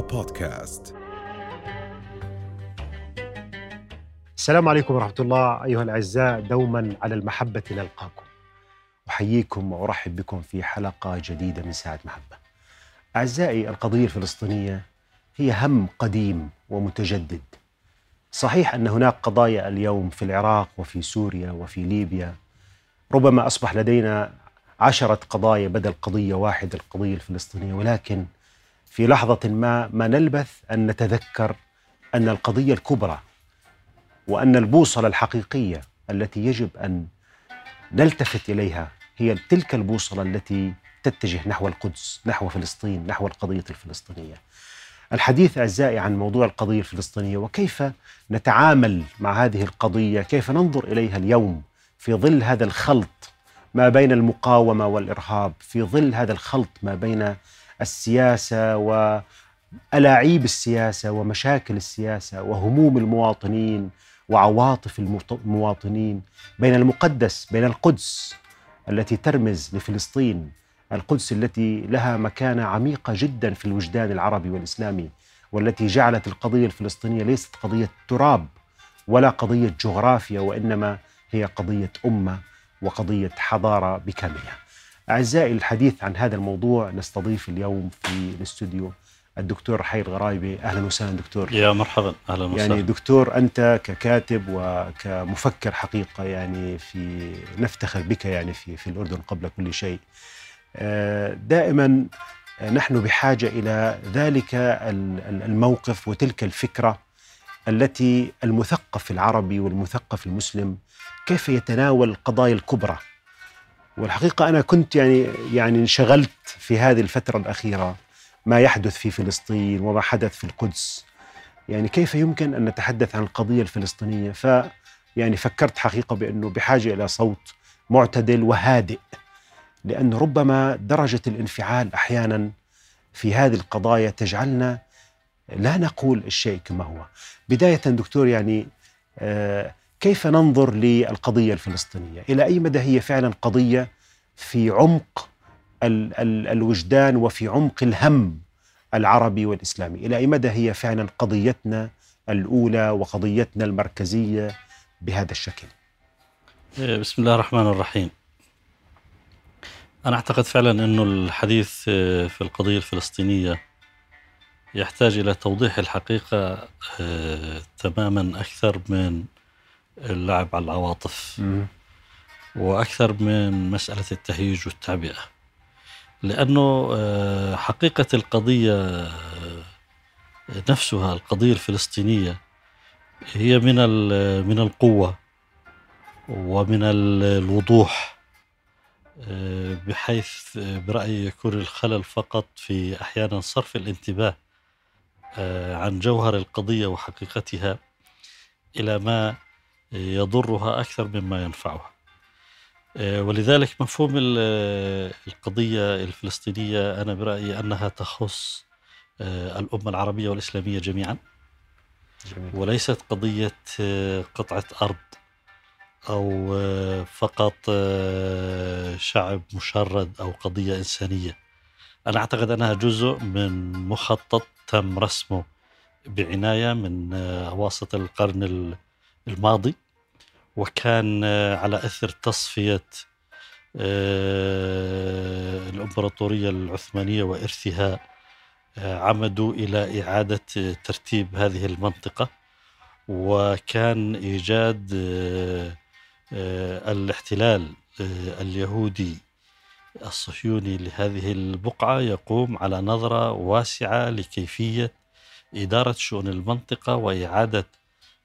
بودكاست السلام عليكم ورحمة الله. أيها الأعزاء دوما على المحبة نلقاكم. أحييكم وأرحب بكم في حلقة جديدة من ساعة محبة. أعزائي القضية الفلسطينية هي هم قديم ومتجدد. صحيح أن هناك قضايا اليوم في العراق وفي سوريا وفي ليبيا. ربما أصبح لدينا عشرة قضايا بدل قضية واحدة القضية الفلسطينية. ولكن في لحظة ما ما نلبث أن نتذكر أن القضية الكبرى وأن البوصلة الحقيقية التي يجب أن نلتفت إليها هي تلك البوصلة التي تتجه نحو القدس نحو فلسطين نحو القضية الفلسطينية. الحديث أعزائي عن موضوع القضية الفلسطينية وكيف نتعامل مع هذه القضية؟ كيف ننظر إليها اليوم في ظل هذا الخلط ما بين المقاومة والإرهاب في ظل هذا الخلط ما بين السياسة وألاعيب السياسة ومشاكل السياسة وهموم المواطنين وعواطف المواطنين بين المقدس بين القدس التي ترمز لفلسطين القدس التي لها مكانة عميقة جدا في الوجدان العربي والإسلامي والتي جعلت القضية الفلسطينية ليست قضية تراب ولا قضية جغرافيا وإنما هي قضية أمة وقضية حضارة بكاملها. أعزائي الحديث عن هذا الموضوع نستضيف اليوم في الاستوديو الدكتور حي الغرايبي أهلا وسهلا دكتور. يا مرحبا. أهلا وسهلا. يعني دكتور أنت ككاتب وكمفكر حقيقة يعني في نفتخر بك يعني في في الأردن قبل كل شيء. دائما نحن بحاجة إلى ذلك الموقف وتلك الفكرة التي المثقف العربي والمثقف المسلم كيف يتناول القضايا الكبرى. والحقيقة أنا كنت يعني يعني انشغلت في هذه الفترة الأخيرة ما يحدث في فلسطين وما حدث في القدس. يعني كيف يمكن أن نتحدث عن القضية الفلسطينية؟ ف يعني فكرت حقيقة بأنه بحاجة إلى صوت معتدل وهادئ لأن ربما درجة الانفعال أحيانا في هذه القضايا تجعلنا لا نقول الشيء كما هو. بداية دكتور يعني آه كيف ننظر للقضية الفلسطينية؟ إلى أي مدى هي فعلا قضية في عمق ال ال الوجدان وفي عمق الهم العربي والإسلامي، إلى أي مدى هي فعلا قضيتنا الأولى وقضيتنا المركزية بهذا الشكل؟ إيه، بسم الله الرحمن الرحيم. أنا أعتقد فعلا إنه الحديث آه، في القضية الفلسطينية يحتاج إلى توضيح الحقيقة آه، تماما أكثر من اللعب على العواطف. وأكثر من مسألة التهييج والتعبئة. لأنه آه، حقيقة القضية آه، نفسها القضية الفلسطينية هي من من القوة ومن الوضوح آه، بحيث برايي يكون الخلل فقط في أحيانا صرف الانتباه عن جوهر القضية وحقيقتها إلى ما يضرها أكثر مما ينفعها. آه، ولذلك مفهوم القضية الفلسطينية أنا برأيي أنها تخص آه، الأمة العربية والإسلامية جميعا. جميل. وليست قضية آه، قطعة أرض أو فقط شعب مشرد أو قضية إنسانية. أنا أعتقد أنها جزء من مخطط تم رسمه بعناية من أواسط القرن الماضي وكان آه، على أثر تصفية آه، الإمبراطورية العثمانية وإرثها آه، عمدوا إلى إعادة ترتيب هذه المنطقة. وكان إيجاد الاحتلال اليهودي الصهيوني لهذه البقعة يقوم على نظرة واسعة لكيفية إدارة شؤون المنطقة وإعادة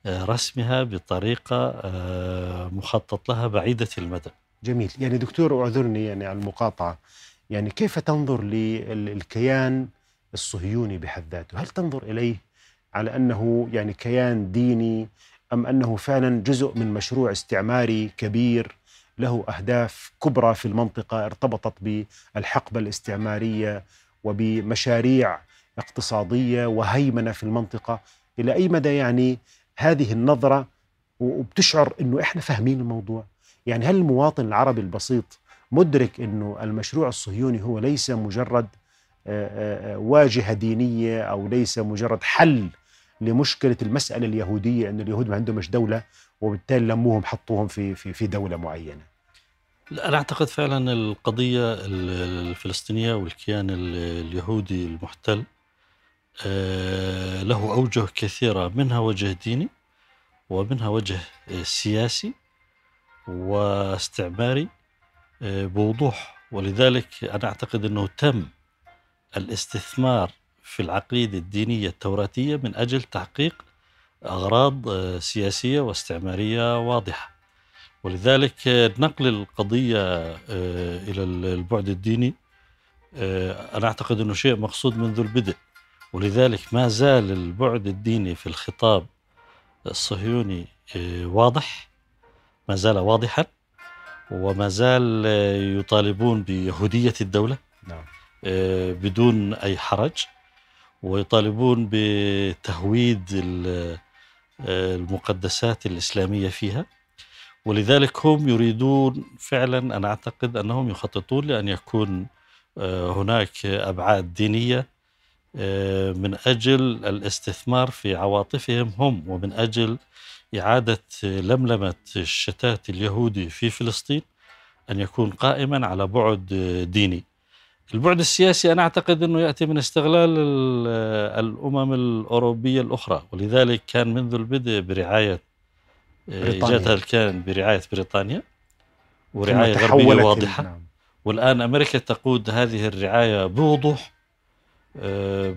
رسمها بطريقة آه، مخطط لها بعيدة المدى. جميل. يعني دكتور أعذرني يعني على المقاطعة. يعني كيف تنظر للكيان الصهيوني بحد ذاته؟ هل تنظر إليه على أنه يعني كيان ديني أم أنه فعلا جزء من مشروع استعماري كبير له أهداف كبرى في المنطقة ارتبطت بالحقبة الاستعمارية وبمشاريع اقتصادية وهيمنة في المنطقة؟ إلى أي مدى يعني هذه النظرة وبتشعر أنه إحنا فاهمين الموضوع. يعني هل المواطن العربي البسيط مدرك أنه المشروع الصهيوني هو ليس مجرد آه، آه، واجهة دينية أو ليس مجرد حل لمشكلة المسألة اليهودية إن اليهود ما عندهمش دولة وبالتالي لموهم حطوهم في في في دولة معينة؟ لا أنا أعتقد فعلا القضية ال- الفلسطينية والكيان ال- اليهودي المحتل آه، له أوجه كثيرة منها وجه ديني ومنها وجه آه، سياسي واستعماري آه، بوضوح. ولذلك أنا أعتقد أنه تم الاستثمار في العقيدة الدينية التوراتية من أجل تحقيق أغراض آه، سياسية واستعمارية واضحة. ولذلك آه، نقل القضية آه، إلى البعد الديني آه، أنا أعتقد أنه شيء مقصود منذ البدء. ولذلك ما زال البعد الديني في الخطاب الصهيوني آه، واضح؟ ما زال واضحا؟ وما زال آه، يطالبون بيهودية الدولة نعم. آه، بدون أي حرج ويطالبون بتهويد ال- المقدسات الإسلامية فيها. ولذلك هم يريدون فعلا أنا أعتقد أنهم يخططون لأن يكون هناك أبعاد دينية من أجل الاستثمار في عواطفهم هم ومن أجل إعادة لملمة الشتات اليهودي في فلسطين أن يكون قائما على بعد ديني البعد السياسي أنا أعتقد أنه يأتي من استغلال ال- الأمم الأوروبية الأخرى ولذلك كان منذ البدء برعاية بريطانيا. إيجادها كان برعاية بريطانيا غربية تحولت واضحة نعم. والآن أمريكا تقود هذه الرعاية بوضوح آه،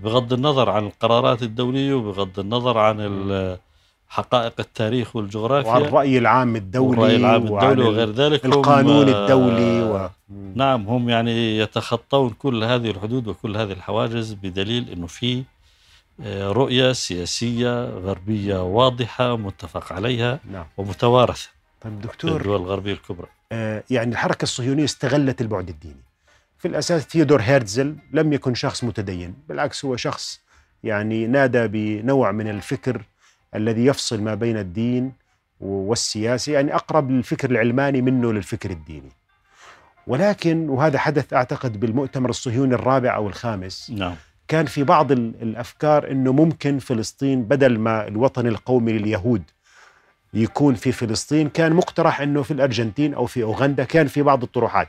بغض النظر عن القرارات الدولية وبغض النظر عن حقائق التاريخ وعن والجغرافيا الرأي العام الدولي والرأي العام وعن الدولي وغير ذلك القانون آه، الدولي و... نعم هم يعني يتخطون كل هذه الحدود وكل هذه الحواجز بدليل إنه في آه، رؤية سياسية غربية واضحة متفق عليها نعم. ومتوارثة طيب دكتور الدول الغربية الكبرى. آه، يعني الحركة الصهيونية استغلت البعد الديني. في الأساس ثيودور هيرتزل لم يكن شخص متدين بالعكس هو شخص يعني نادى بنوع من الفكر الذي يفصل ما بين الدين والسياسة يعني أقرب للفكر العلماني منه للفكر الديني. ولكن وهذا حدث أعتقد بالمؤتمر الصهيوني الرابع أو الخامس نعم. كان في بعض ال- الأفكار إنه ممكن فلسطين بدل ما الوطن القومي لليهود يكون في فلسطين كان مقترح إنه في الأرجنتين أو في أوغندا كان في بعض الطروحات.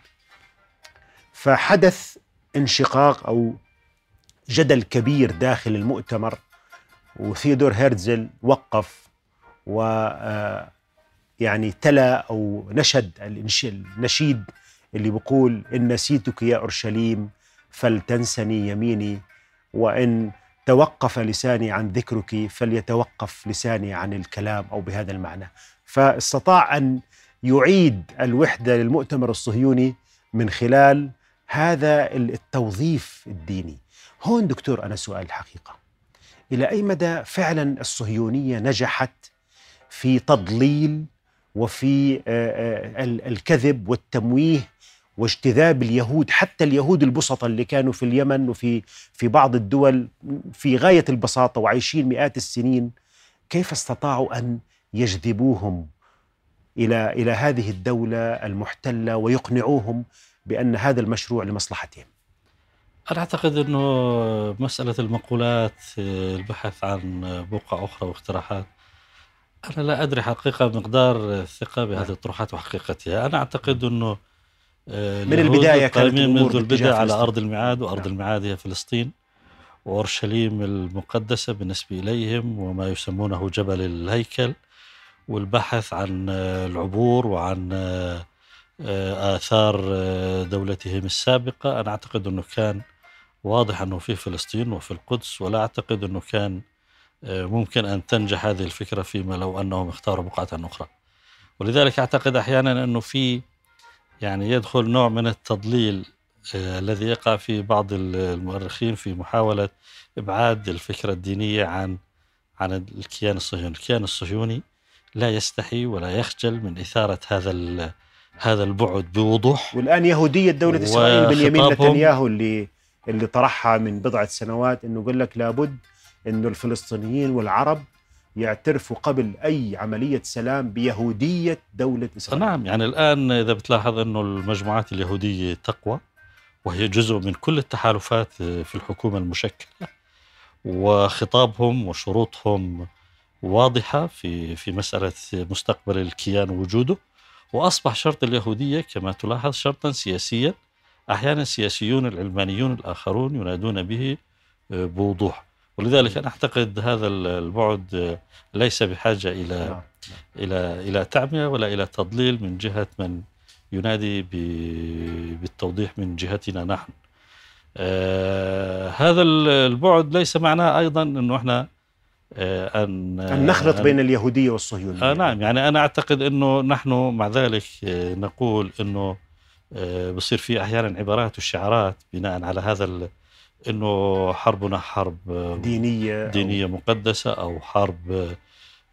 فحدث انشقاق أو جدل كبير داخل المؤتمر وثيودور هيرتزل وقف و آه، يعني تلا أو نشد النشيد اللي بيقول إن نسيتك يا أورشليم فلتنسني يميني وإن توقف لساني عن ذكرك فليتوقف لساني عن الكلام أو بهذا المعنى. فاستطاع أن يعيد الوحدة للمؤتمر الصهيوني من خلال هذا التوظيف الديني. هون دكتور أنا سؤال الحقيقة إلى أي مدى فعلا الصهيونية نجحت في تضليل وفي آه، آه، ال- الكذب والتمويه واجتذاب اليهود حتى اليهود البسطة اللي كانوا في اليمن وفي في بعض الدول في غاية البساطة وعايشين مئات السنين كيف استطاعوا أن يجذبوهم إلى إلى هذه الدولة المحتلة ويقنعوهم بأن هذا المشروع لمصلحتهم أنا أعتقد إنه مسألة المقولات البحث عن بقع أخرى واقتراحات أنا لا أدري حقيقة مقدار الثقة بهذه الطروحات وحقيقتها أنا أعتقد إنه آه، من البداية كانت منذ البداية على. أرض الميعاد وأرض نعم. الميعاد هي فلسطين وأورشليم المقدسة بالنسبة إليهم وما يسمونه جبل الهيكل والبحث عن العبور وعن آه، آثار آه، دولتهم السابقة. أنا أعتقد أنه كان واضح أنه في فلسطين وفي القدس ولا أعتقد أنه كان آه، ممكن أن تنجح هذه الفكرة فيما لو أنهم اختاروا بقعة أخرى. ولذلك أعتقد أحيانا أنه في يعني يدخل نوع من التضليل آه، الذي يقع في بعض ال- المؤرخين في محاولة إبعاد الفكرة الدينية عن عن الكيان الصهيوني. الكيان الصهيوني لا يستحي ولا يخجل من إثارة هذا هذا البعد بوضوح والآن يهودية دولة إسرائيل بنيامين نتنياهو اللي اللي طرحها من بضعة سنوات أنه قال لك لابد أنه الفلسطينيين والعرب يعترفوا قبل أي عملية سلام بيهودية دولة إسرائيل. نعم يعني الآن إذا بتلاحظ أنه المجموعات اليهودية تقوى وهي جزء من كل التحالفات في الحكومة المشكلة وخطابهم وشروطهم واضحة في في مسألة مستقبل الكيان ووجوده وأصبح شرط اليهودية كما تلاحظ شرطا سياسيا. أحيانا السياسيون العلمانيون الآخرون ينادون به بوضوح. ولذلك أنا أعتقد هذا البعد ليس بحاجة إلى نعم. إلى إلى تعمية ولا إلى تضليل من جهة من ينادي بالتوضيح من جهتنا نحن. آه هذا البعد ليس معناه أيضا أنه إحنا آه أن أن نخلط أن- بين اليهودية والصهيونية. آه نعم يعني أنا أعتقد أنه نحن مع ذلك آه، نقول أنه آه، بصير في أحيانا عبارات وشعارات بناء على هذا أنه حربنا حرب آه، دينية أو- دينية مقدسة أو حرب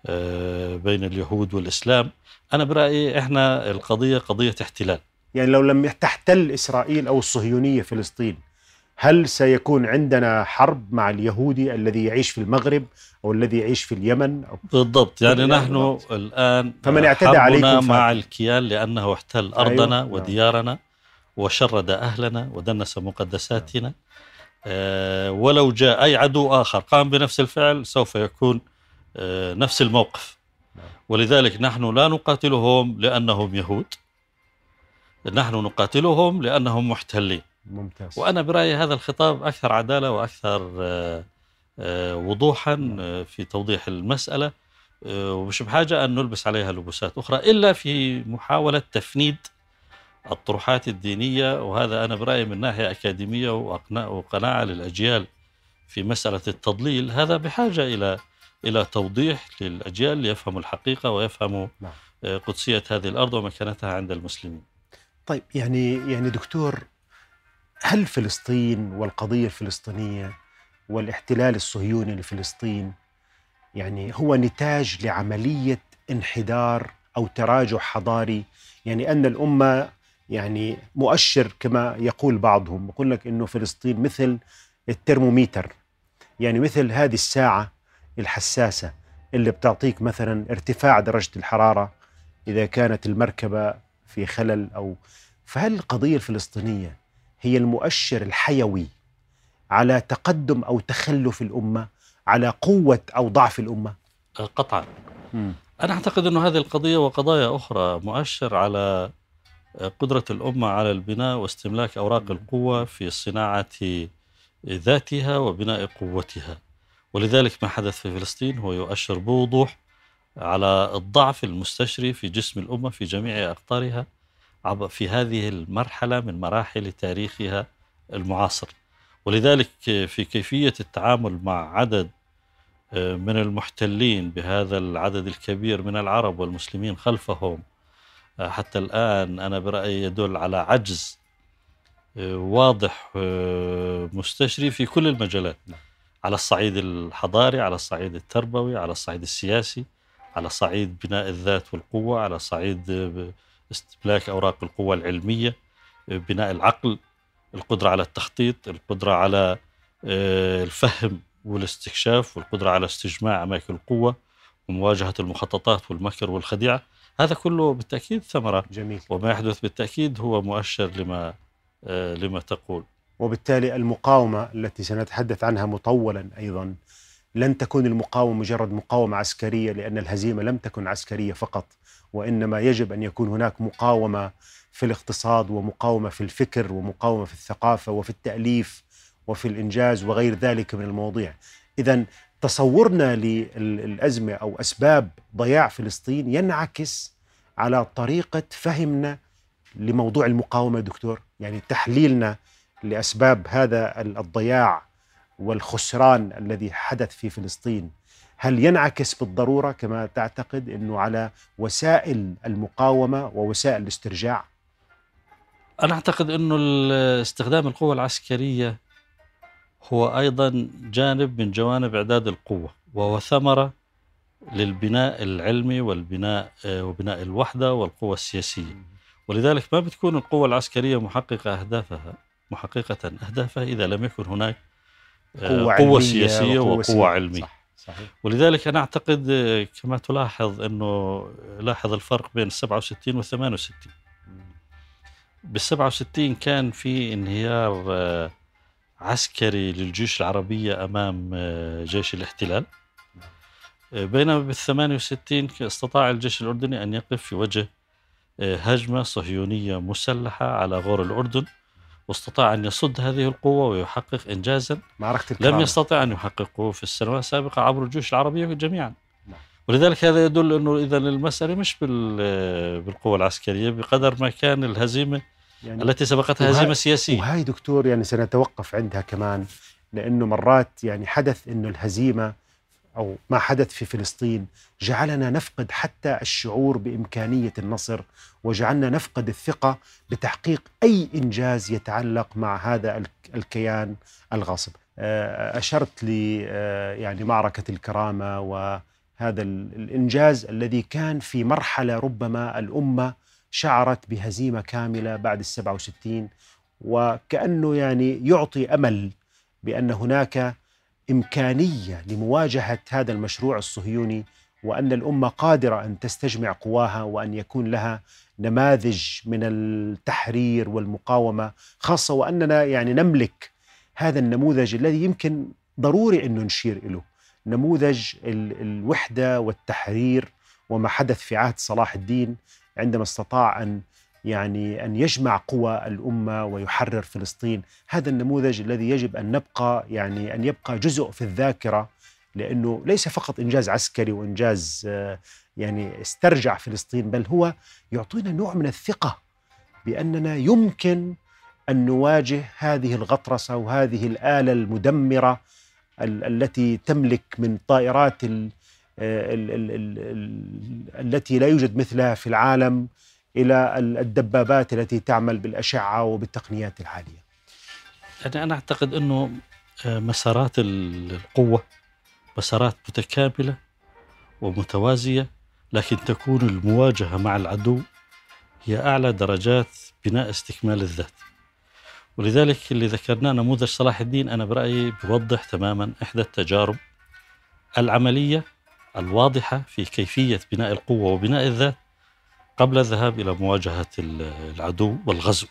آه، بين اليهود والإسلام. أنا برأيي إحنا القضية قضية احتلال. يعني لو لم تحتل إسرائيل أو الصهيونية فلسطين هل سيكون عندنا حرب مع اليهودي الذي يعيش في المغرب أو الذي يعيش في اليمن أو بالضبط يعني نحن بالضبط. الآن فمن اعتدى عليكم مع. الكيان لأنه احتل أيوة، أرضنا نعم. وديارنا وشرد أهلنا ودنس مقدساتنا آه، ولو جاء أي عدو آخر قام بنفس الفعل سوف يكون آه، نفس الموقف نعم. ولذلك نحن لا نقاتلهم لأنهم يهود نحن نقاتلهم لأنهم محتلين ممتاز. وأنا برأيي هذا الخطاب أكثر عدالة وأكثر آه، آه، وضوحا آه، في توضيح المسألة آه، ومش بحاجة أن نلبس عليها لبوسات أخرى إلا في محاولة تفنيد الطروحات الدينية وهذا أنا برأيي من ناحية أكاديمية وأقنا- وقناعة للأجيال في مسألة التضليل. هذا بحاجة إلى إلى توضيح للأجيال ليفهموا الحقيقة ويفهموا نعم. قدسية هذه الأرض ومكانتها عند المسلمين. طيب يعني يعني دكتور هل فلسطين والقضية الفلسطينية والاحتلال الصهيوني لفلسطين يعني هو نتاج لعملية انحدار أو تراجع حضاري؟ يعني أن الأمة يعني مؤشر كما يقول بعضهم يقول لك أنه فلسطين مثل الترمومتر يعني مثل هذه الساعة الحساسة اللي بتعطيك مثلا ارتفاع درجة الحرارة إذا كانت المركبة في خلل أو فهل القضية الفلسطينية هي المؤشر الحيوي على تقدم أو تخلف الأمة على قوة أو ضعف الأمة. آه، قطعا أنا أعتقد أن هذه القضية وقضايا أخرى مؤشر على قدرة الأمة على البناء واستملاك أوراق القوة في صناعة ذاتها وبناء قوتها. ولذلك ما حدث في فلسطين هو يؤشر بوضوح على الضعف المستشري في جسم الأمة في جميع أقطارها. عب- في هذه المرحلة من مراحل تاريخها المعاصر ولذلك في كيفية التعامل مع عدد آه، من المحتلين بهذا العدد الكبير من العرب والمسلمين خلفهم آه، حتى الآن أنا برأيي يدل على عجز آه، واضح مستشري في كل المجالات نعم. على الصعيد الحضاري على الصعيد التربوي على الصعيد السياسي على صعيد بناء الذات والقوة على صعيد استملاك أوراق القوة العلمية آه، بناء العقل القدرة على التخطيط القدرة على آه، الفهم والاستكشاف والقدرة على استجماع أماكن القوة ومواجهة المخططات والمكر والخديعة. هذا كله بالتأكيد ثمرة. جميل. وما يحدث بالتأكيد هو مؤشر لما آه، لما تقول. وبالتالي المقاومة التي سنتحدث عنها مطولا أيضا لن تكون المقاومة مجرد مقاومة عسكرية لأن الهزيمة لم تكن عسكرية فقط. وإنما يجب أن يكون هناك مقاومة في الاقتصاد ومقاومة في الفكر ومقاومة في الثقافة وفي التأليف وفي الإنجاز وغير ذلك من المواضيع. إذا تصورنا للأزمة أو أسباب ضياع فلسطين ينعكس على طريقة فهمنا لموضوع المقاومة دكتور. يعني تحليلنا لأسباب هذا الضياع والخسران الذي حدث في فلسطين. هل ينعكس بالضرورة كما تعتقد أنه على وسائل المقاومة ووسائل الاسترجاع؟ أنا أعتقد أنه ال- استخدام القوة العسكرية هو أيضا جانب من جوانب إعداد القوة وهو ثمرة للبناء العلمي والبناء آه، وبناء الوحدة والقوة السياسية. ولذلك ما بتكون القوة العسكرية محققة أهدافها محققة أهدافها إذا لم يكن هناك آه، قوة, قوة علمية سياسية وقوة سياسية. علمية. صح. صحيح. ولذلك أنا أعتقد آه، كما تلاحظ أنه لاحظ الفرق بين 67 و 68 بال 67 كان في انهيار آه، عسكري للجيوش العربية أمام آه، جيش الاحتلال. آه، بينما بال 68 استطاع الجيش الأردني أن يقف في وجه آه، هجمة صهيونية مسلحة على غور الأردن. واستطاع أن يصد هذه القوة ويحقق إنجازا. معركة لم يستطع أن يحققه في السنوات السابقة عبر الجيوش العربية جميعا. نعم. ولذلك هذا يدل أنه إذا المسألة مش بال- بالقوة العسكرية بقدر ما كان الهزيمة يعني التي سبقتها وهي- هزيمة سياسية. وهاي دكتور يعني سنتوقف عندها كمان لأنه مرات يعني حدث إنه الهزيمة أو ما حدث في فلسطين جعلنا نفقد حتى الشعور بإمكانية النصر وجعلنا نفقد الثقة بتحقيق أي إنجاز يتعلق مع هذا الك- الكيان الغاصب. آه، أشرت ل آه، يعني معركة الكرامة وهذا ال- الإنجاز الذي كان في مرحلة ربما الأمة شعرت بهزيمة كاملة بعد ال 67 وكأنه يعني يعطي أمل بأن هناك إمكانية لمواجهة هذا المشروع الصهيوني وأن الأمة قادرة أن تستجمع قواها وأن يكون لها نماذج من التحرير والمقاومة خاصة وأننا يعني نملك هذا النموذج الذي يمكن ضروري انه نشير له نموذج ال- الوحدة والتحرير وما حدث في عهد صلاح الدين عندما استطاع أن يعني أن يجمع قوى الأمة ويحرر فلسطين، هذا النموذج الذي يجب أن نبقى يعني أن يبقى جزء في الذاكرة لأنه ليس فقط إنجاز عسكري وإنجاز آه، يعني استرجع فلسطين بل هو يعطينا نوع من الثقة بأننا يمكن أن نواجه هذه الغطرسة وهذه الآلة المدمرة ال- التي تملك من طائرات ال ال ال ال ال التي لا يوجد مثلها في العالم. إلى ال- الدبابات التي تعمل بالأشعة وبالتقنيات الحاليه. يعني أنا أعتقد أنه آه، مسارات ال- القوة مسارات متكاملة ومتوازية لكن تكون المواجهة مع العدو هي أعلى درجات بناء استكمال الذات ولذلك اللي ذكرناه نموذج صلاح الدين أنا برأيي بيوضح تماما إحدى التجارب العملية الواضحة في كيفية بناء القوة وبناء الذات قبل الذهاب إلى مواجهة ال- العدو والغزو.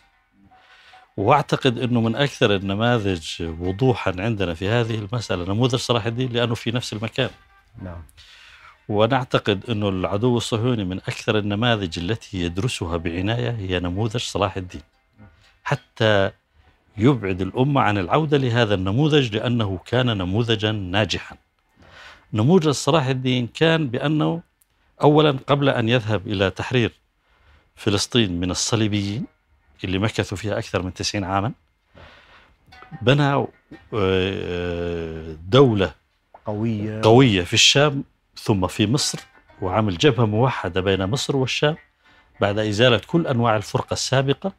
وأعتقد إنه من أكثر النماذج وضوحا عندنا في هذه المسألة نموذج صلاح الدين لأنه في نفس المكان. نعم. ونعتقد إنه العدو الصهيوني من أكثر النماذج التي يدرسها بعناية هي نموذج صلاح الدين. حتى يبعد الأمة عن العودة لهذا النموذج لأنه كان نموذجا ناجحا. نموذج صلاح الدين كان بأنه اولا قبل أن يذهب إلى تحرير فلسطين من الصليبيين اللي مكثوا فيها أكثر من 90 عاما بنى آه، دولة قوية. قوية في الشام ثم في مصر وعمل جبهة موحدة بين مصر والشام بعد إزالة كل أنواع الفرقة السابقة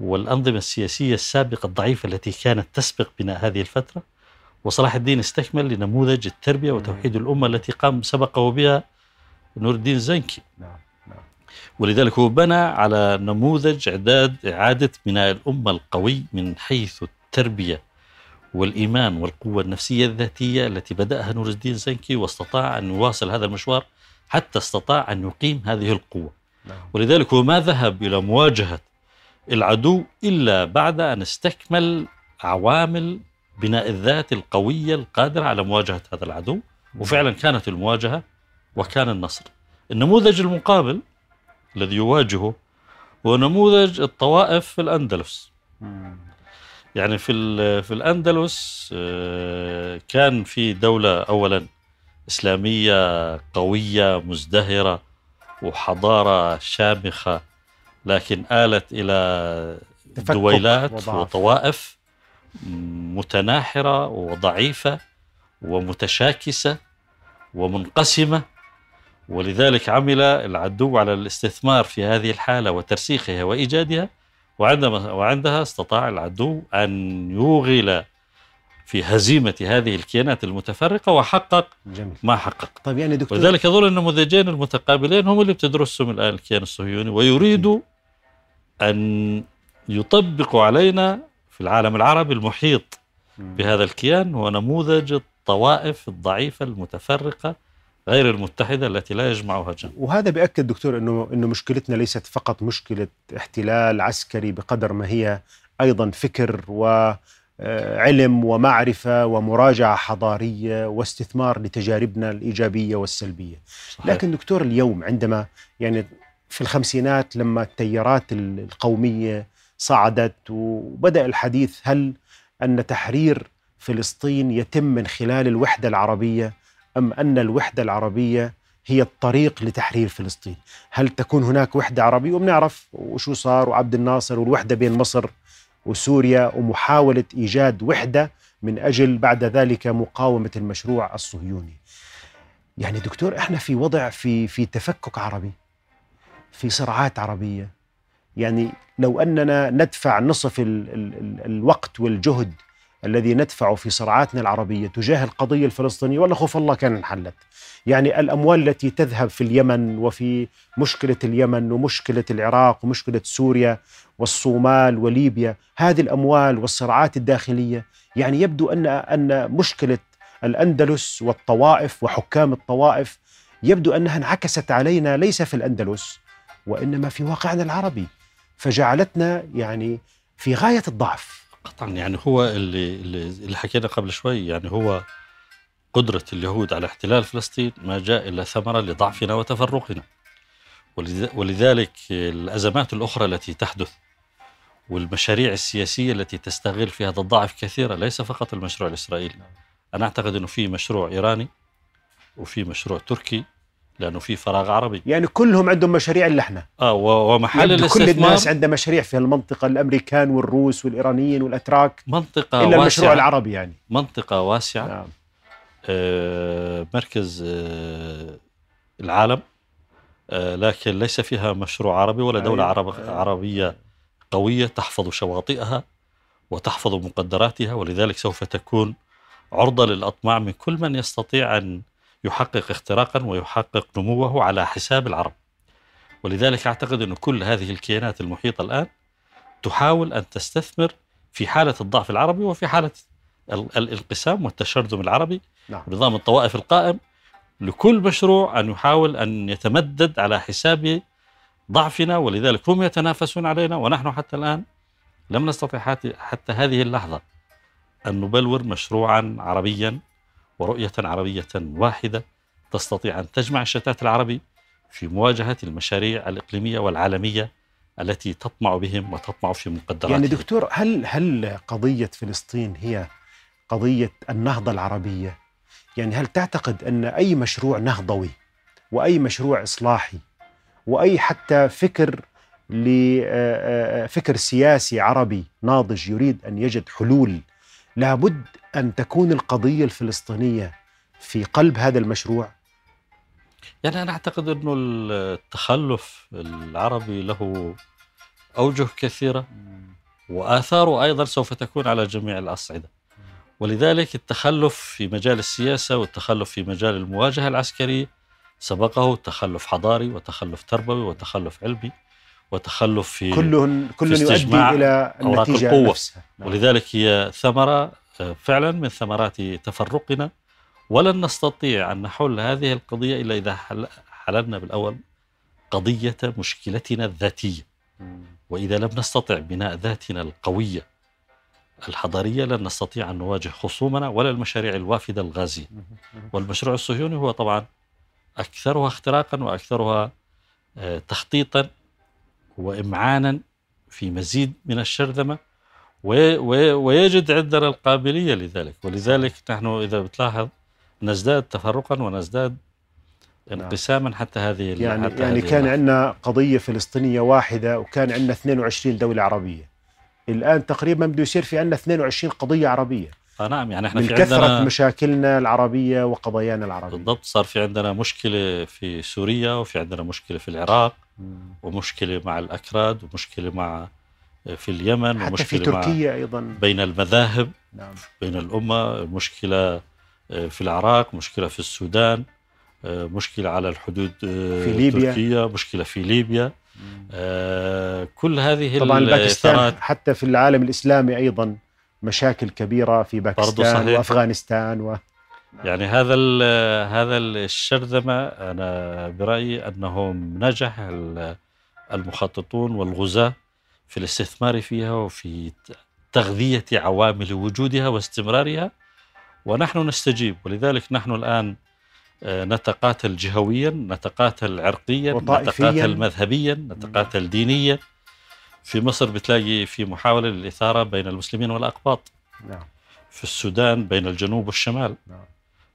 والأنظمة السياسية السابقة الضعيفة التي كانت تسبق بناء هذه الفترة. وصلاح الدين استكمل لنموذج التربية وتوحيد الأمة التي قام سبقه بها نور الدين الزنكي نعم نعم. ولذلك هو بنى على نموذج إعداد إعادة بناء الأمة القوي من حيث التربية والإيمان والقوة النفسية الذاتية التي بدأها نور الدين زنكي واستطاع أن يواصل هذا المشوار حتى استطاع أن يقيم هذه القوة. نعم. ولذلك هو ما ذهب إلى مواجهة العدو إلا بعد أن استكمل عوامل بناء الذات القوية القادرة على مواجهة هذا العدو. وفعلا كانت المواجهة وكان النصر النموذج المقابل الذي يواجهه هو نموذج الطوائف في الأندلس. يعني في ال- في الأندلس آه، كان في دولة أولا إسلامية قوية مزدهرة وحضارة شامخة لكن آلت إلى دويلات. وطوائف متناحرة وضعيفة ومتشاكسة ومنقسمة ولذلك عمل العدو على الاستثمار في هذه الحالة وترسيخها وإيجادها وعندما وعندها استطاع العدو أن يوغل في هزيمة هذه الكيانات المتفرقة وحقق جميل ما حقق طيب يعني دكتور ولذلك هذول النموذجين المتقابلين هم اللي بتدرسهم الآن الكيان الصهيوني ويريدوا أن يطبقوا علينا في العالم العربي المحيط. بهذا الكيان هو نموذج الطوائف الضعيفة المتفرقة غير المتحدة التي لا يجمعها جمع وهذا بيأكد دكتور إنه إنه مشكلتنا ليست فقط مشكلة احتلال عسكري بقدر ما هي أيضا فكر وعلم ومعرفة ومراجعة حضارية واستثمار لتجاربنا الإيجابية والسلبية. صحيح. لكن دكتور اليوم عندما يعني في الخمسينات لما التيارات القومية صعدت وبدأ الحديث هل أن تحرير فلسطين يتم من خلال الوحدة العربية أم أن الوحدة العربية هي الطريق لتحرير فلسطين؟ هل تكون هناك وحدة عربية؟ وبنعرف وشو صار وعبد الناصر والوحدة بين مصر وسوريا ومحاولة إيجاد وحدة من أجل بعد ذلك مقاومة المشروع الصهيوني. يعني دكتور إحنا في وضع في في تفكك عربي في صراعات عربية. يعني لو أننا ندفع نصف ال ال ال الوقت والجهد الذي ندفعه في صراعاتنا العربية تجاه القضية الفلسطينية والله خوف الله كان انحلت. يعني الأموال التي تذهب في اليمن وفي مشكلة اليمن ومشكلة العراق ومشكلة سوريا والصومال وليبيا هذه الأموال والصراعات الداخلية يعني يبدو أن أن مشكلة الأندلس والطوائف وحكام الطوائف يبدو أنها انعكست علينا ليس في الأندلس وإنما في واقعنا العربي فجعلتنا يعني في غاية الضعف. قطعا يعني هو اللي اللي حكينا قبل شوي يعني هو قدرة اليهود على احتلال فلسطين ما جاء إلا ثمرة لضعفنا وتفرقنا. ولذ- ولذلك الأزمات الأخرى التي تحدث والمشاريع السياسية التي تستغل في هذا الضعف كثيرة ليس فقط المشروع الإسرائيلي. أنا أعتقد أنه في مشروع إيراني وفي مشروع تركي لأنه في فراغ عربي. يعني كلهم عندهم مشاريع آه و- ومحل يبدو كل الناس عندها مشاريع في المنطقة الأمريكان والروس والإيرانيين والأتراك. منطقة إلا المشروع واسعة العربي يعني. منطقة واسعة. نعم. آه، مركز آه، العالم. آه، لكن ليس فيها مشروع عربي ولا دولة أيوة. عرب عربية قوية تحفظ شواطئها وتحفظ مقدراتها ولذلك سوف تكون عرضة للأطماع من كل من يستطيع أن يحقق اختراقا ويحقق نموه على حساب العرب. ولذلك أعتقد أن كل هذه الكيانات المحيطة الآن تحاول أن تستثمر في حالة الضعف العربي وفي حالة ال- الانقسام والتشرذم العربي نعم. نظام الطوائف القائم لكل مشروع أن يحاول أن يتمدد على حساب ضعفنا ولذلك هم يتنافسون علينا ونحن حتى الآن لم نستطع حتى, حتى هذه اللحظة أن نبلور مشروعا عربيا ورؤية عربية واحدة تستطيع أن تجمع الشتات العربي في مواجهة المشاريع الإقليمية والعالمية التي تطمع بهم وتطمع في مقدراتهم. يعني دكتور هل هل قضية فلسطين هي قضية النهضة العربية؟ يعني هل تعتقد أن أي مشروع نهضوي وأي مشروع إصلاحي وأي حتى فكر لفكر سياسي عربي ناضج يريد أن يجد حلول لابد أن تكون القضية الفلسطينية في قلب هذا المشروع يعني أنا أعتقد أنه التخلف العربي له أوجه كثيرة وآثاره أيضا سوف تكون على جميع الأصعدة ولذلك التخلف في مجال السياسة والتخلف في مجال المواجهة العسكرية سبقه تخلف حضاري وتخلف تربوي وتخلف علمي وتخلف في كلهن كل يؤدي إلى النتيجة القوة. نفسها نعم. ولذلك هي ثمرة آه، فعلا من ثمرات تفرقنا ولن نستطيع أن نحل هذه القضية إلا إذا حل- حللنا بالأول قضية مشكلتنا الذاتية. وإذا لم نستطع بناء ذاتنا القوية الحضارية لن نستطيع أن نواجه خصومنا ولا المشاريع الوافدة الغازية. والمشروع الصهيوني هو طبعا أكثرها اختراقا وأكثرها آه، تخطيطا وإمعانا في مزيد من الشرذمة. ويجد عندنا القابلية لذلك ولذلك نحن إذا بتلاحظ نزداد تفرقا ونزداد انقساما حتى هذه يعني حتى يعني هذه كان. عندنا قضية فلسطينية واحدة وكان عندنا 22 دولة عربية الآن تقريبا بده يصير في عندنا 22 قضية عربية آه نعم يعني إحنا من في عندنا مشاكلنا العربية وقضايانا العربية بالضبط صار في عندنا مشكلة في سوريا وفي عندنا مشكلة في العراق مم. ومشكلة مع الأكراد ومشكلة مع في اليمن حتى في ومشكلة مع تركيا أيضا. بين المذاهب نعم. بين الأمة مشكلة آه، في العراق مشكلة في السودان آه، مشكلة على الحدود آه، في ليبيا. تركيا مشكلة في ليبيا. آه، كل هذه طبعا باكستان حتى في العالم الإسلامي أيضا مشاكل كبيرة في باكستان صحيح. وأفغانستان و... يعني هذا ال- هذا الشرذمة أنا برأيي أنهم نجح ال- المخططون والغزاة. في الاستثمار فيها وفي ت- تغذية عوامل وجودها واستمرارها ونحن نستجيب. ولذلك نحن الآن آه، نتقاتل جهويا نتقاتل عرقيا وطائفياً. نتقاتل مذهبيا نتقاتل دينيا. في مصر بتلاقي في محاولة للإثارة بين المسلمين والأقباط. نعم. في السودان بين الجنوب والشمال. نعم.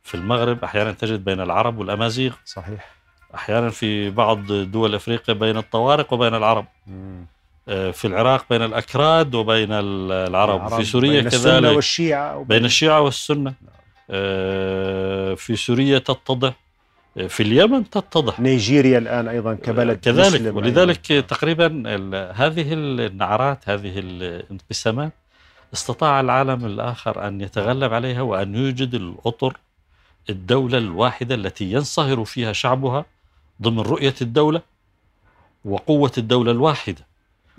في المغرب أحيانا تجد بين العرب والأمازيغ. صحيح. أحيانا في بعض دول أفريقيا بين الطوارق وبين العرب. مم. آه، في العراق بين الأكراد وبين ال- العرب. في سوريا بين السنة كذلك. والشيعة وبين بين الشيعة والسنة. آه، في سوريا تتضح. آه، في اليمن تتضح. نيجيريا الآن أيضا كبلد كذلك. مسلم ولذلك أيضاً. تقريبا هذه النعرات هذه الانقسامات استطاع العالم الآخر أن يتغلب عليها وأن يوجد الأطر الدولة الواحدة التي ينصهر فيها شعبها ضمن رؤية الدولة وقوة الدولة الواحدة.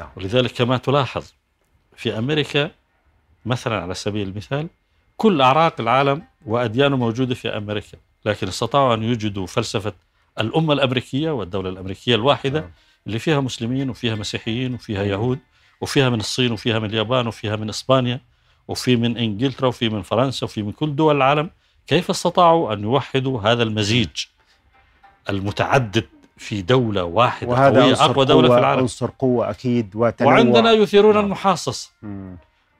نعم. ولذلك كما تلاحظ في أمريكا مثلا على سبيل المثال كل أعراق العالم وأديانه موجودة في أمريكا لكن استطاعوا أن يوجدوا فلسفة الأمة الأمريكية والدولة الأمريكية الواحدة نعم. اللي فيها مسلمين وفيها مسيحيين وفيها أيوة. يهود وفيها من الصين وفيها من اليابان وفيها من إسبانيا وفي من إنجلترا وفي من فرنسا وفي من كل دول العالم كيف استطاعوا أن يوحدوا هذا المزيج المتعدد في دولة واحدة وهذا قوية أقوى دولة في العالم. عنصر قوة أكيد وتنوع. وعندنا يثيرون نعم. المحاصصة مم.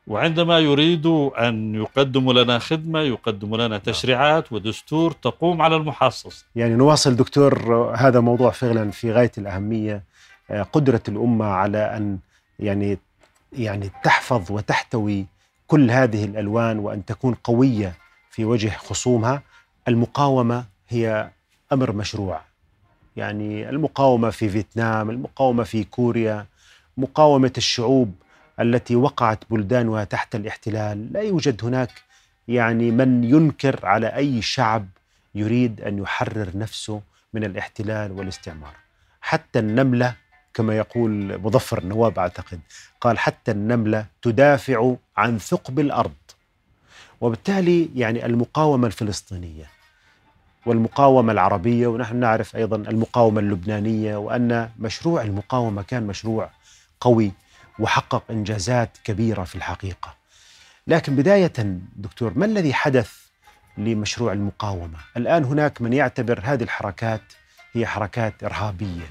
وعندما يريدوا أن يقدموا لنا خدمة يقدموا لنا تشريعات ودستور تقوم على المحاصصة يعني نواصل دكتور هذا موضوع فعلا في غاية الأهمية آه، قدرة الأمة على أن يعني يعني تحفظ وتحتوي كل هذه الألوان وأن تكون قوية في وجه خصومها. المقاومة هي أمر مشروع. يعني المقاومة في فيتنام المقاومة في كوريا مقاومة الشعوب التي وقعت بلدانها تحت الاحتلال. لا يوجد هناك يعني من ينكر على أي شعب يريد أن يحرر نفسه من الاحتلال والاستعمار. حتى النملة كما يقول مظفر النواب أعتقد قال حتى النملة تدافع عن ثقب الأرض. وبالتالي يعني المقاومة الفلسطينية والمقاومة العربية ونحن نعرف أيضا المقاومة اللبنانية وأن مشروع المقاومة كان مشروع قوي وحقق إنجازات كبيرة في الحقيقة. لكن بداية دكتور ما الذي حدث لمشروع المقاومة؟ الآن هناك من يعتبر هذه الحركات هي حركات إرهابية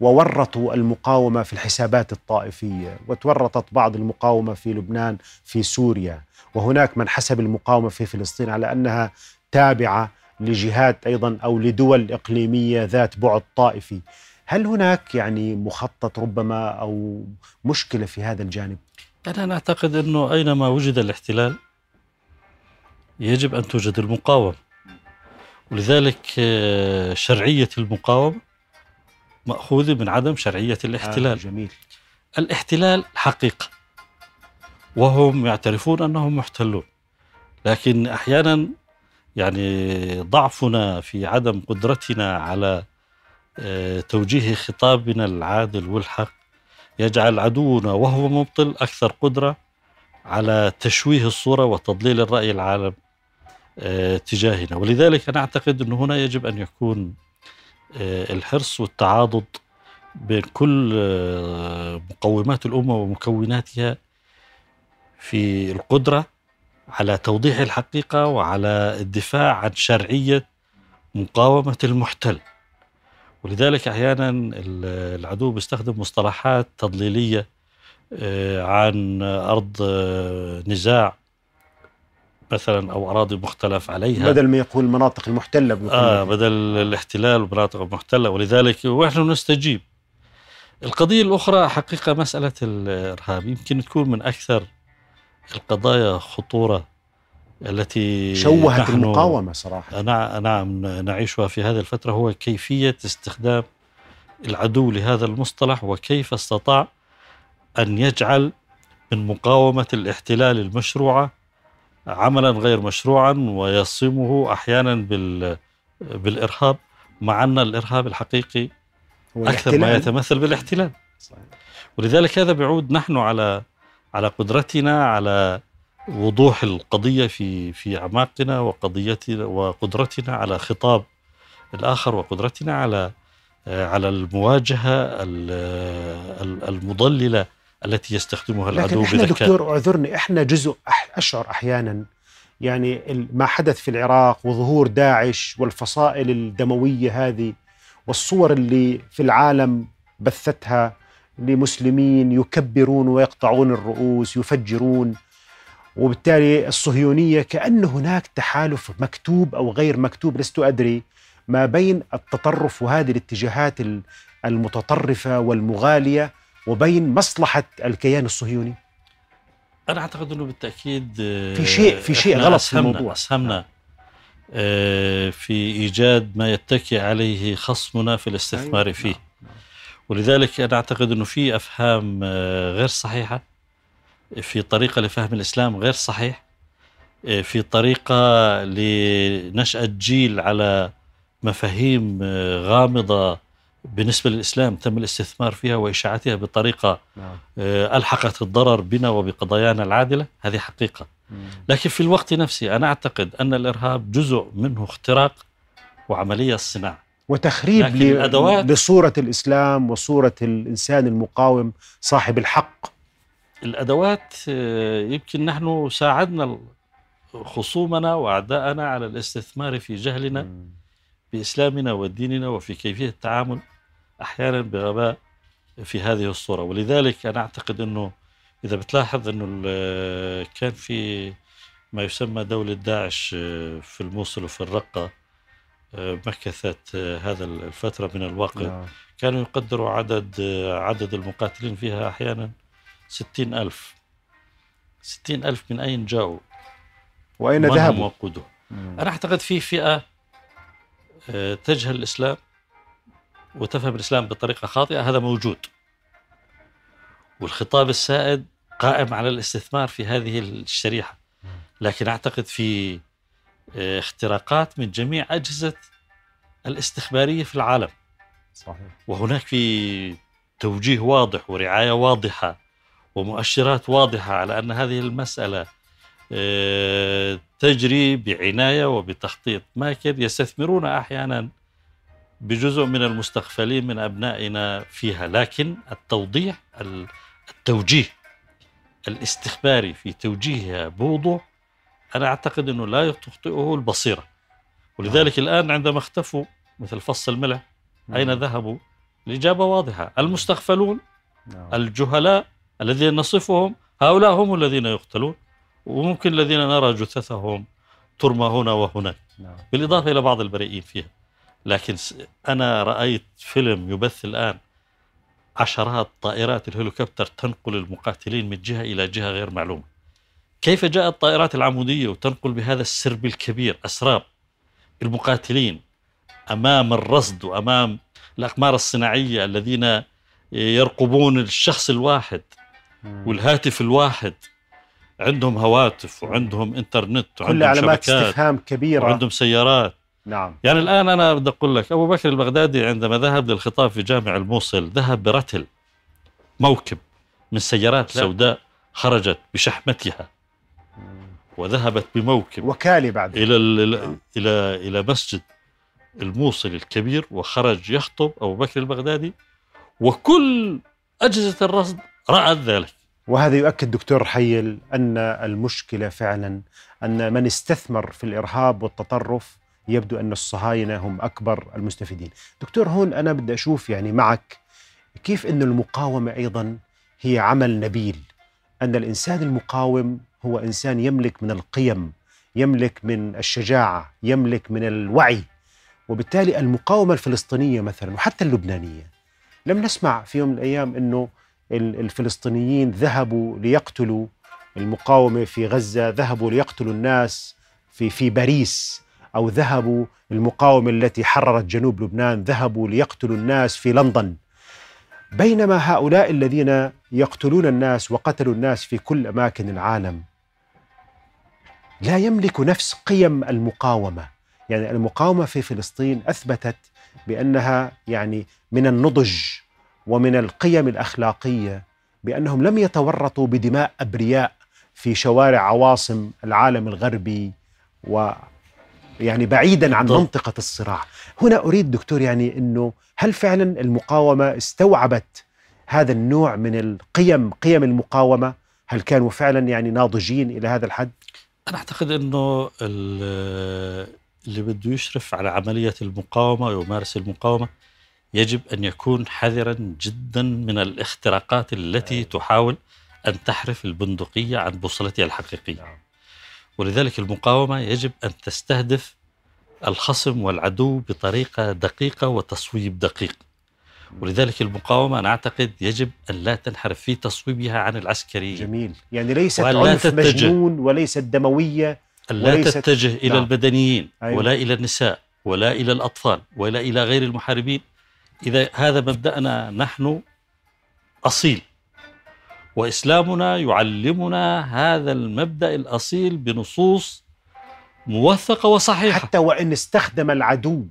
وورطوا المقاومة في الحسابات الطائفية وتورطت بعض المقاومة في لبنان في سوريا وهناك من حسب المقاومة في فلسطين على أنها تابعة لجهات أيضا أو لدول إقليمية ذات بعد طائفي. هل هناك يعني مخطط ربما أو مشكلة في هذا الجانب؟ أنا نعتقد أنه أينما وجد الاحتلال يجب أن توجد المقاومة. ولذلك آه، شرعية المقاومة مأخوذة من عدم شرعية آه الاحتلال. جميل. الاحتلال حقيقة وهم يعترفون أنهم محتلون. لكن أحيانا يعني ضعفنا في عدم قدرتنا على آه، توجيه خطابنا العادل والحق يجعل عدونا وهو مبطل أكثر قدرة على تشويه الصورة وتضليل الرأي العالم آه، تجاهنا. ولذلك أنا أعتقد أنه هنا يجب أن يكون آه، الحرص والتعاضد بين كل مقومات الأمة ومكوناتها في القدرة على توضيح الحقيقة وعلى الدفاع عن شرعية مقاومة المحتل. ولذلك أحيانا ال- العدو بيستخدم مصطلحات تضليلية آه، عن أرض آه، نزاع مثلا أو أراضي مختلف عليها. بدل ما يقول المناطق المحتلة آه لك. بدل الاحتلال ومناطق المحتلة. ولذلك ونحن نستجيب. القضية الأخرى حقيقة مسألة الإرهاب يمكن تكون من أكثر القضايا خطورة التي شوهت صراحة نع- نعم نعيشها في هذه الفترة هو كيفية استخدام العدو لهذا المصطلح وكيف استطاع أن يجعل من مقاومة الاحتلال المشروعة عملا غير مشروعا ويصمه أحيانا بال بالإرهاب مع أن الإرهاب الحقيقي أكثر ما. يتمثل بالاحتلال صحيح. ولذلك هذا بيعود نحن على على قدرتنا على وضوح القضية في في أعماقنا وقضيتنا وقدرتنا على خطاب الآخر وقدرتنا على على المواجهة المضللة التي يستخدمها لكن العدو إحنا بذكاء. دكتور اعذرني إحنا جزء اشعر أحيانا يعني ما حدث في العراق وظهور داعش والفصائل الدموية هذه والصور اللي في العالم بثتها لمسلمين يكبرون ويقطعون الرؤوس يفجرون. وبالتالي الصهيونية كأن هناك تحالف مكتوب أو غير مكتوب لست أدري ما بين التطرف وهذه الاتجاهات ال- المتطرفة والمغالية وبين مصلحة الكيان الصهيوني. أنا أعتقد أنه بالتأكيد في شيء- في شيء غلط في الموضوع. أسهمنا. آه، في إيجاد ما يتكي عليه خصمنا في الاستثمار أيوة، فيه. ولذلك أنا أعتقد أنه في أفهام آه، غير صحيحة في طريقة لفهم الإسلام غير صحيح آه، في طريقة لنشأة جيل على مفاهيم آه، غامضة بالنسبة للإسلام تم الاستثمار فيها وإشاعتها بطريقة نعم. ألحقت الضرر بنا وبقضايانا العادلة. هذه حقيقة. لكن في الوقت نفسه أنا أعتقد أن الإرهاب جزء منه اختراق وعملية صناعة. وتخريب لصورة الإسلام وصورة الإنسان المقاوم صاحب الحق. الأدوات آه، يمكن نحن ساعدنا خصومنا وأعداءنا على الاستثمار في جهلنا بإسلامنا وديننا وفي كيفية التعامل أحيانا بغباء في هذه الصورة. ولذلك أنا أعتقد أنه إذا بتلاحظ أنه كان في ما يسمى دولة داعش آه، في الموصل وفي الرقة مكثت آه، هذا الفترة من الوقت نعم. كانوا يقدروا عدد آه، عدد المقاتلين فيها أحيانا ستين ألف. ستين ألف من أين جاءوا وأين ذهبوا؟ وقودوا أنا أعتقد في فئة آه، تجهل الإسلام وتفهم الإسلام بطريقة خاطئة هذا موجود. والخطاب السائد قائم على الاستثمار في هذه الشريحة. لكن أعتقد في اختراقات من جميع أجهزة الاستخبارية في العالم. صحيح. وهناك في توجيه واضح ورعاية واضحة ومؤشرات واضحة على أن هذه المسألة آه، تجري بعناية وبتخطيط. ماكر يستثمرون أحيانا بجزء من المستغفلين من أبنائنا فيها لكن التوضيح ال- التوجيه الاستخباري في توجيهها بوضوح أنا أعتقد أنه لا تخطئه البصيرة. ولذلك الآن عندما اختفوا مثل فص الملح أين ذهبوا؟ الإجابة واضحة. المستغفلون نعم. الجهلاء الذين نصفهم هؤلاء هم الذين يقتلون. وممكن الذين نرى جثثهم ترمى هنا وهناك. نعم. بالإضافة إلى بعض البريئين فيها. لكن أنا رأيت فيلم يبث الآن عشرات طائرات الهليكوبتر تنقل المقاتلين من جهة إلى جهة غير معلومة. كيف جاءت الطائرات العمودية وتنقل بهذا السرب الكبير أسراب المقاتلين أمام الرصد وأمام الأقمار الصناعية الذين يرقبون الشخص الواحد والهاتف الواحد؟ عندهم هواتف وعندهم إنترنت كل وعندهم علامات شبكات استفهام كبيرة. وعندهم سيارات. نعم. يعني الآن أنا بدي أقول لك أبو بكر البغدادي عندما ذهب للخطاب في جامع الموصل ذهب برتل موكب من سيارات لا. سوداء خرجت بشحمتها. وذهبت بموكب وكالة بعد. إلى ال- إلى إلى مسجد الموصل الكبير وخرج يخطب أبو بكر البغدادي وكل أجهزة الرصد رأت ذلك. وهذا يؤكد دكتور حيل أن المشكلة فعلا أن من استثمر في الإرهاب والتطرف يبدو أن الصهاينة هم أكبر المستفيدين. دكتور هون أنا بدي أشوف يعني معك كيف أن المقاومة أيضا هي عمل نبيل أن الإنسان المقاوم هو إنسان يملك من القيم يملك من الشجاعة يملك من الوعي وبالتالي المقاومة الفلسطينية مثلا وحتى اللبنانية. لم نسمع في يوم من الأيام أنه ال- الفلسطينيين ذهبوا ليقتلوا المقاومة في غزة ذهبوا ليقتلوا الناس في في باريس أو ذهبوا المقاومة التي حررت جنوب لبنان ذهبوا ليقتلوا الناس في لندن. بينما هؤلاء الذين يقتلون الناس وقتلوا الناس في كل أماكن العالم لا يملك نفس قيم المقاومة. يعني المقاومة في فلسطين أثبتت بأنها يعني من النضج ومن القيم الأخلاقية بأنهم لم يتورطوا بدماء أبرياء في شوارع عواصم العالم الغربي و يعني بعيدا عن. منطقة الصراع. هنا أريد دكتور يعني أنه هل فعلا المقاومة استوعبت هذا النوع من القيم قيم المقاومة؟ هل كانوا فعلا يعني ناضجين إلى هذا الحد؟ أنا أعتقد أنه ال- اللي بده يشرف على عملية المقاومة ويمارس المقاومة يجب أن يكون حذرا جدا من الاختراقات التي تحاول أن تحرف البندقية عن بوصلتها الحقيقية. ولذلك المقاومة يجب أن تستهدف الخصم والعدو بطريقة دقيقة وتصويب دقيق. ولذلك المقاومة أنا أعتقد يجب أن لا تنحرف في تصويبها عن العسكريين جميل يعني ليست عنف. مجنون وليست دموية لا وليست- تتجه إلى نعم. المدنيين أيوة. ولا إلى النساء ولا إلى الأطفال ولا إلى غير المحاربين إذا هذا مبدأنا نحن أصيل وإسلامنا يعلمنا هذا المبدأ الأصيل بنصوص موثقة وصحيحة حتى وإن استخدم العدو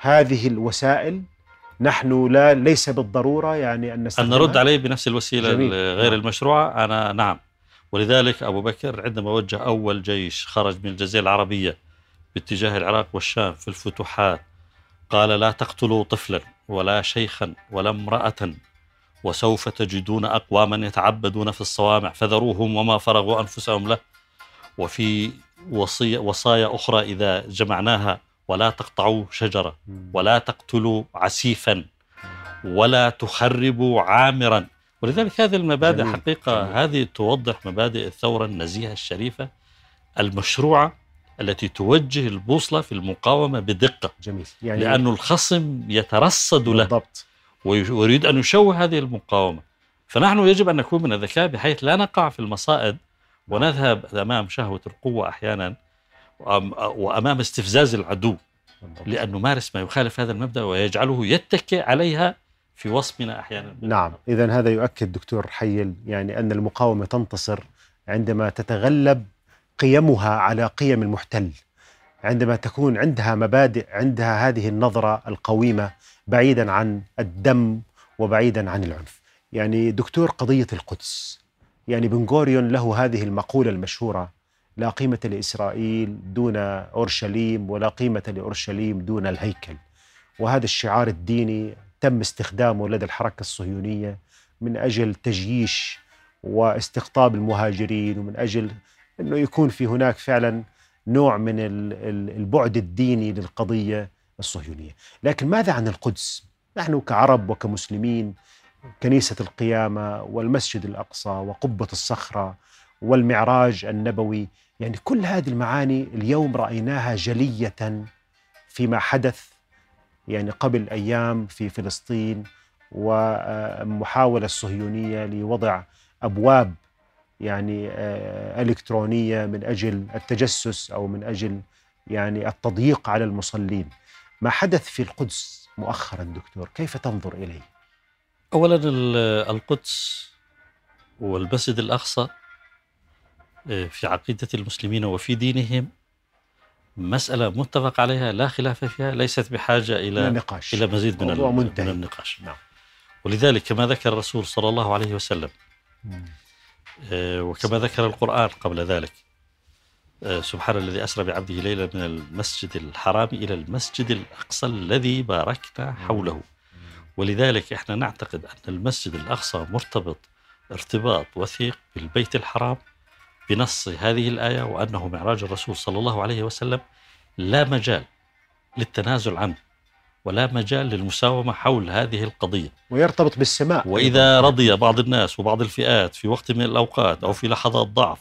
هذه الوسائل نحن لا ليس بالضرورة يعني أن نستخدمها. نرد عليه بنفس الوسيلة جميل. غير نعم. المشروعة. أنا نعم. ولذلك أبو بكر عندما وجه أول جيش خرج من الجزيرة العربية باتجاه العراق والشام في الفتوحات قال لا تقتلوا طفلا ولا شيخا ولا امرأة وسوف تجدون أقواما يتعبدون في الصوامع. فذروهم وما فرغوا أنفسهم له. وفي وصية وصايا أخرى إذا جمعناها ولا تقطعوا شجرة. ولا تقتلوا عسيفا ولا تخربوا عامرا ولذلك هذه المبادئ جميل. حقيقة جميل. هذه توضح مبادئ الثورة النزيهة الشريفة المشروعة التي توجه البوصلة في المقاومة بدقة جميل يعني لأن الخصم يترصد له بالضبط وي- ويريد أن يشوه هذه المقاومة فنحن يجب أن نكون من الذكاء بحيث لا نقع في المصائد ونذهب أمام شهوة القوة أحيانا وأمام استفزاز العدو بالضبط. لأن نمارس ما يخالف هذا المبدأ ويجعله يتكئ عليها في وصمنا أحيانا. نعم. إذا هذا يؤكد دكتور حيل يعني أن المقاومة تنتصر عندما تتغلب قيمها على قيم المحتل عندما تكون عندها مبادئ عندها هذه النظرة القويمة بعيدا عن الدم وبعيدا عن العنف. يعني دكتور قضية القدس يعني بن غوريون له هذه المقولة المشهورة لا قيمة لإسرائيل دون أورشليم ولا قيمة لأورشليم دون الهيكل وهذا الشعار الديني تم استخدامه لدى الحركة الصهيونية من أجل تجييش واستقطاب المهاجرين ومن أجل أنه يكون في هناك فعلا نوع من ال- ال- البعد الديني للقضية الصهيونية لكن ماذا عن القدس؟ نحن كعرب وكمسلمين كنيسة القيامة والمسجد الأقصى وقبة الصخرة والمعراج النبوي يعني كل هذه المعاني اليوم رأيناها جلية فيما حدث يعني قبل أيام في فلسطين ومحاولة الصهيونية لوضع أبواب يعني آه، إلكترونية من أجل التجسس أو من أجل يعني التضييق على المصلين ما حدث في القدس مؤخرا دكتور كيف تنظر إليه؟ أولا ال- القدس والمسجد الأقصى آه، في عقيدة المسلمين وفي دينهم مسألة متفق عليها لا خلاف فيها ليست بحاجة إلى النقاش إلى مزيد من, منتهي. من النقاش نعم. ولذلك كما ذكر الرسول صلى الله عليه وسلم مم. آه، وكما ذكر القرآن قبل ذلك آه، سبحان الذي أسرى بعبده ليلا من المسجد الحرام إلى المسجد الأقصى الذي باركنا حوله ولذلك إحنا نعتقد أن المسجد الأقصى مرتبط ارتباط وثيق بالبيت الحرام بنص هذه الآية وأنه معراج الرسول صلى الله عليه وسلم لا مجال للتنازل عنه ولا مجال للمساومة حول هذه القضية. ويرتبط بالسماء. وإذا رضي بعض الناس وبعض الفئات في وقت من الأوقات أو في لحظات ضعف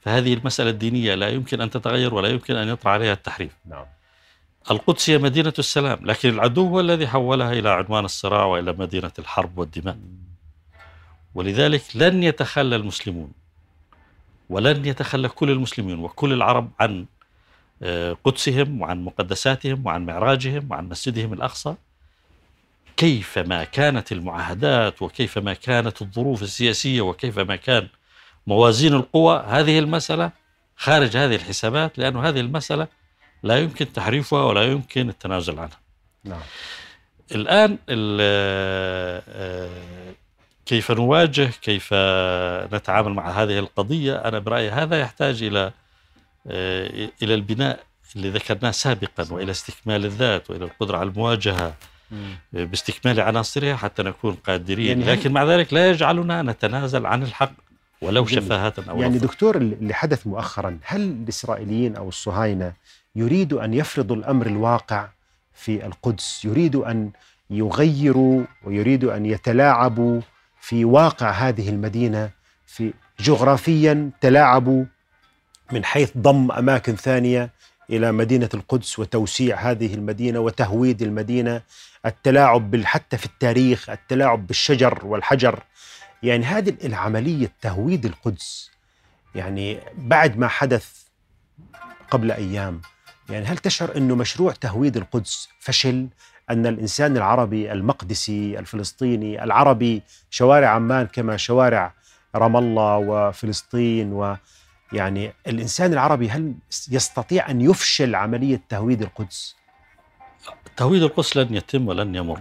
فهذه المسألة الدينية لا يمكن أن تتغير ولا يمكن أن يطرأ عليها التحريف. نعم. القدس هي مدينة السلام لكن العدو هو الذي حولها إلى عنوان الصراع وإلى مدينة الحرب والدماء. ولذلك لن يتخلى المسلمون ولن يتخلى كل المسلمين وكل العرب عن آه، قدسهم وعن مقدساتهم وعن معراجهم وعن مسجدهم الأقصى. كيفما كانت المعاهدات وكيفما كانت الظروف السياسية وكيفما كان موازين القوى هذه المسألة خارج هذه الحسابات لأن هذه المسألة لا يمكن تحريفها ولا يمكن التنازل عنها. نعم. الآن ال- آه، كيف نواجه كيف نتعامل مع هذه القضية. أنا برأيي هذا يحتاج إلى آه، إلى البناء اللي ذكرناه سابقا وإلى استكمال الذات وإلى القدرة على المواجهة باستكمال عناصرها حتى نكون قادرين. يعني لكن مع ذلك لا يجعلنا نتنازل عن الحق ولو جميل. شفاهة أو يعني. دكتور اللي حدث مؤخرا هل الإسرائيليين أو الصهاينة يريدوا أن يفرضوا الأمر الواقع في القدس؟ يريدوا أن يغيروا ويريدوا أن يتلاعبوا في واقع هذه المدينة في جغرافيا تلاعبوا من حيث ضم أماكن ثانية إلى مدينة القدس وتوسيع هذه المدينة وتهويد المدينة. التلاعب حتى في التاريخ التلاعب بالشجر والحجر. يعني هذه العملية تهويد القدس يعني بعد ما حدث قبل أيام. يعني هل تشعر أنه مشروع تهويد القدس فشل؟ أن الإنسان العربي المقدسي الفلسطيني العربي شوارع عمان كما شوارع رام الله وفلسطين ويعني الإنسان العربي هل يستطيع أن يفشل عملية تهويد القدس؟ تهويد القدس لن يتم ولن يمر.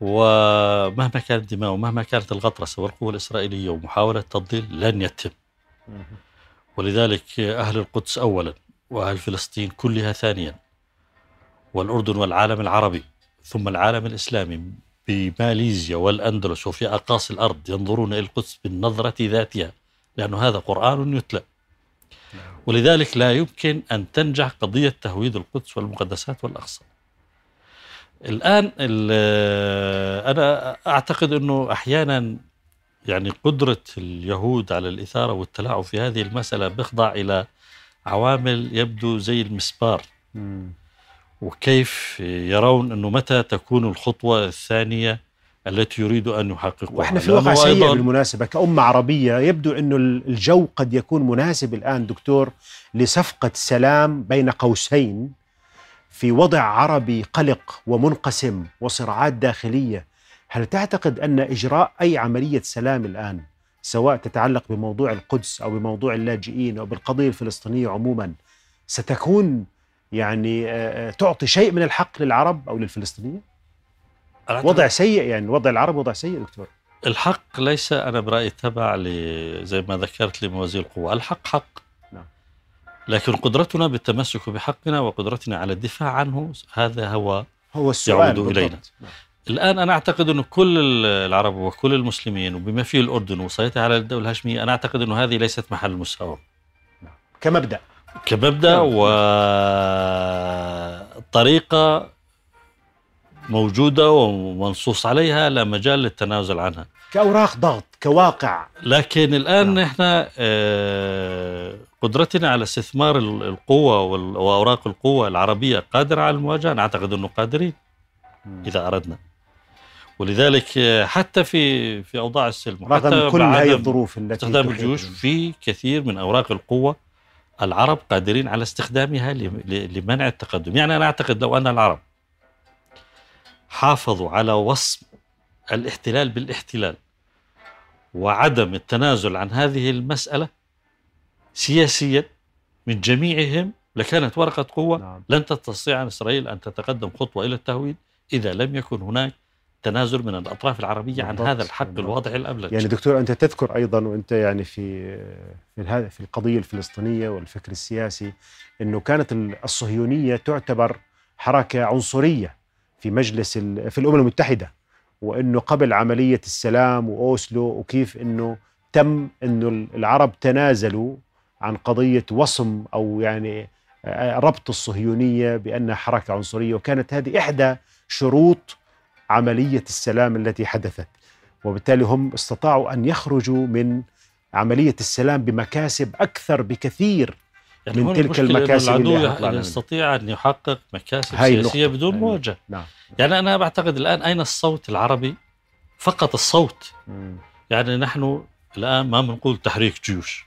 ومهما كانت الدماء ومهما كانت الغطرسة والقوة الإسرائيلية ومحاولة التضليل لن يتم. ولذلك أهل القدس أولا وأهل فلسطين كلها ثانيا. والأردن والعالم العربي ثم العالم الإسلامي بماليزيا والأندلس وفي أقاصي الأرض ينظرون إلى القدس بالنظرة ذاتها لأن هذا قرآن يتلى. ولذلك لا يمكن أن تنجح قضية تهويد القدس والمقدسات والأقصى. الآن ال- أنا أعتقد أنه أحيانا يعني قدرة اليهود على الإثارة والتلاعب في هذه المسألة بيخضع إلى عوامل يبدو زي المسبار. وكيف يرون أنه متى تكون الخطوة الثانية التي يريد أن يحققوها وإحنا في واقع سيء أيضاً بالمناسبة كأمة عربية يبدو أنه الجو قد يكون مناسب الآن دكتور لصفقة سلام بين قوسين في وضع عربي قلق ومنقسم وصراعات داخلية. هل تعتقد أن إجراء أي عملية سلام الآن سواء تتعلق بموضوع القدس أو بموضوع اللاجئين أو بالقضية الفلسطينية عموما ستكون يعني آه، آه، تعطي شيء من الحق للعرب أو للفلسطينيين؟ وضع سيء يعني وضع العرب وضع سيء دكتور الحق ليس أنا برأيي تبع ل- زي ما ذكرت لموازي القوة الحق حق نعم. لكن قدرتنا بالتمسك بحقنا وقدرتنا على الدفاع عنه هذا هو هو السؤال يعود بالضبط. إلينا. الآن أنا أعتقد أنه كل ال- العرب وكل المسلمين وبما فيه الأردن وسيطرة على الدولة الهاشمية أنا أعتقد أنه هذه ليست محل مساواة كمبدأ كمبدأ نعم. وطريقة موجودة ومنصوص عليها لا مجال للتنازل عنها كأوراق ضغط كواقع لكن الآن نعم. إحنا آه، قدرتنا على استثمار ال- القوة وال- وأوراق القوة العربية قادرة على المواجهة أنا أعتقد أنه قادرين إذا أردنا ولذلك آه، حتى في في أوضاع السلم رغم كل هذه الظروف التي استخدام تحيط الجيوش. في كثير من أوراق القوة العرب قادرين على استخدامها لمنع التقدم يعني أنا أعتقد لو أن العرب حافظوا على وصم الاحتلال بالاحتلال وعدم التنازل عن هذه المسألة سياسيا من جميعهم لكانت ورقة قوة نعم. لن تستطيع عن إسرائيل أن تتقدم خطوة إلى التهويد إذا لم يكن هناك تنازل من الأطراف العربية عن هذا الحق بالضبط. الواضح الأبلج يعني دكتور أنت تذكر أيضا وأنت يعني في في في القضية الفلسطينية والفكر السياسي أنه كانت الصهيونية تعتبر حركة عنصرية في مجلس في الأمم المتحدة وأنه قبل عملية السلام وأوسلو وكيف أنه تم أنه العرب تنازلوا عن قضية وصم أو يعني ربط الصهيونية بأنها حركة عنصرية وكانت هذه إحدى شروط عملية السلام التي حدثت. وبالتالي هم استطاعوا أن يخرجوا من عملية السلام بمكاسب أكثر بكثير يعني من تلك المكاسب اللي العدو أطلع منها. يستطيع أن يحقق مكاسب هاي سياسية النقطة. بدون هاي مواجهة. نعم. يعني أنا بعتقد الآن أين الصوت العربي؟ فقط الصوت. يعني نحن الآن ما بنقول تحريك جيوش.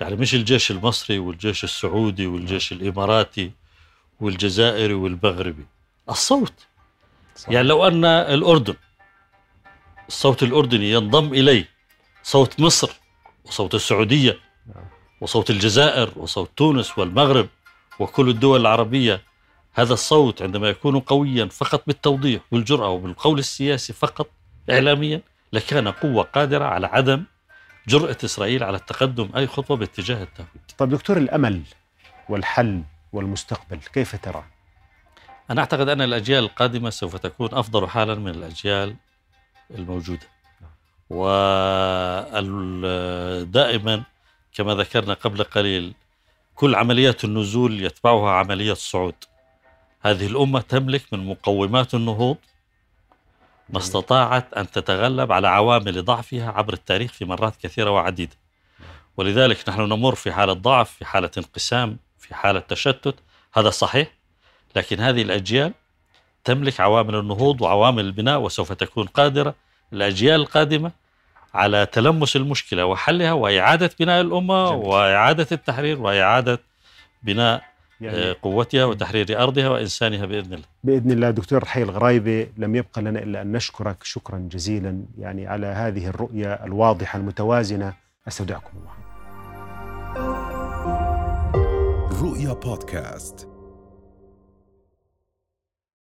يعني مش الجيش المصري والجيش السعودي والجيش الإماراتي والجزائري والمغربي. الصوت. صح. يعني لو أن الأردن الصوت الأردني ينضم إليه صوت مصر وصوت السعودية نعم. وصوت الجزائر وصوت تونس والمغرب وكل الدول العربية هذا الصوت عندما يكون قويا فقط بالتوضيح والجرأة وبالقول السياسي فقط إعلاميا لكان قوة قادرة على عدم جرأة إسرائيل على التقدم أي خطوة باتجاه التهويد طيب دكتور الأمل والحل والمستقبل كيف ترى؟ أنا أعتقد أن الأجيال القادمة سوف تكون أفضل حالا من الأجيال الموجودة. ودائما كما ذكرنا قبل قليل كل عمليات النزول يتبعها عملية الصعود هذه الأمة تملك من مقومات النهوض ما استطاعت أن تتغلب على عوامل ضعفها عبر التاريخ في مرات كثيرة وعديدة. ولذلك نحن نمر في حالة ضعف في حالة انقسام في حالة تشتت. هذا صحيح؟ لكن هذه الأجيال تملك عوامل النهوض وعوامل البناء وسوف تكون قادرة الأجيال القادمة على تلمس المشكلة وحلها وإعادة بناء الأمة جميل. وإعادة التحرير وإعادة بناء يعني آه، قوتها وتحرير أرضها وإنسانها بإذن الله. بإذن الله دكتور رحيل الغرايبي لم يبقى لنا إلا أن نشكرك. شكرا جزيلا يعني على هذه الرؤية الواضحة المتوازنة. أستودعكم الله. رؤيا بودكاست.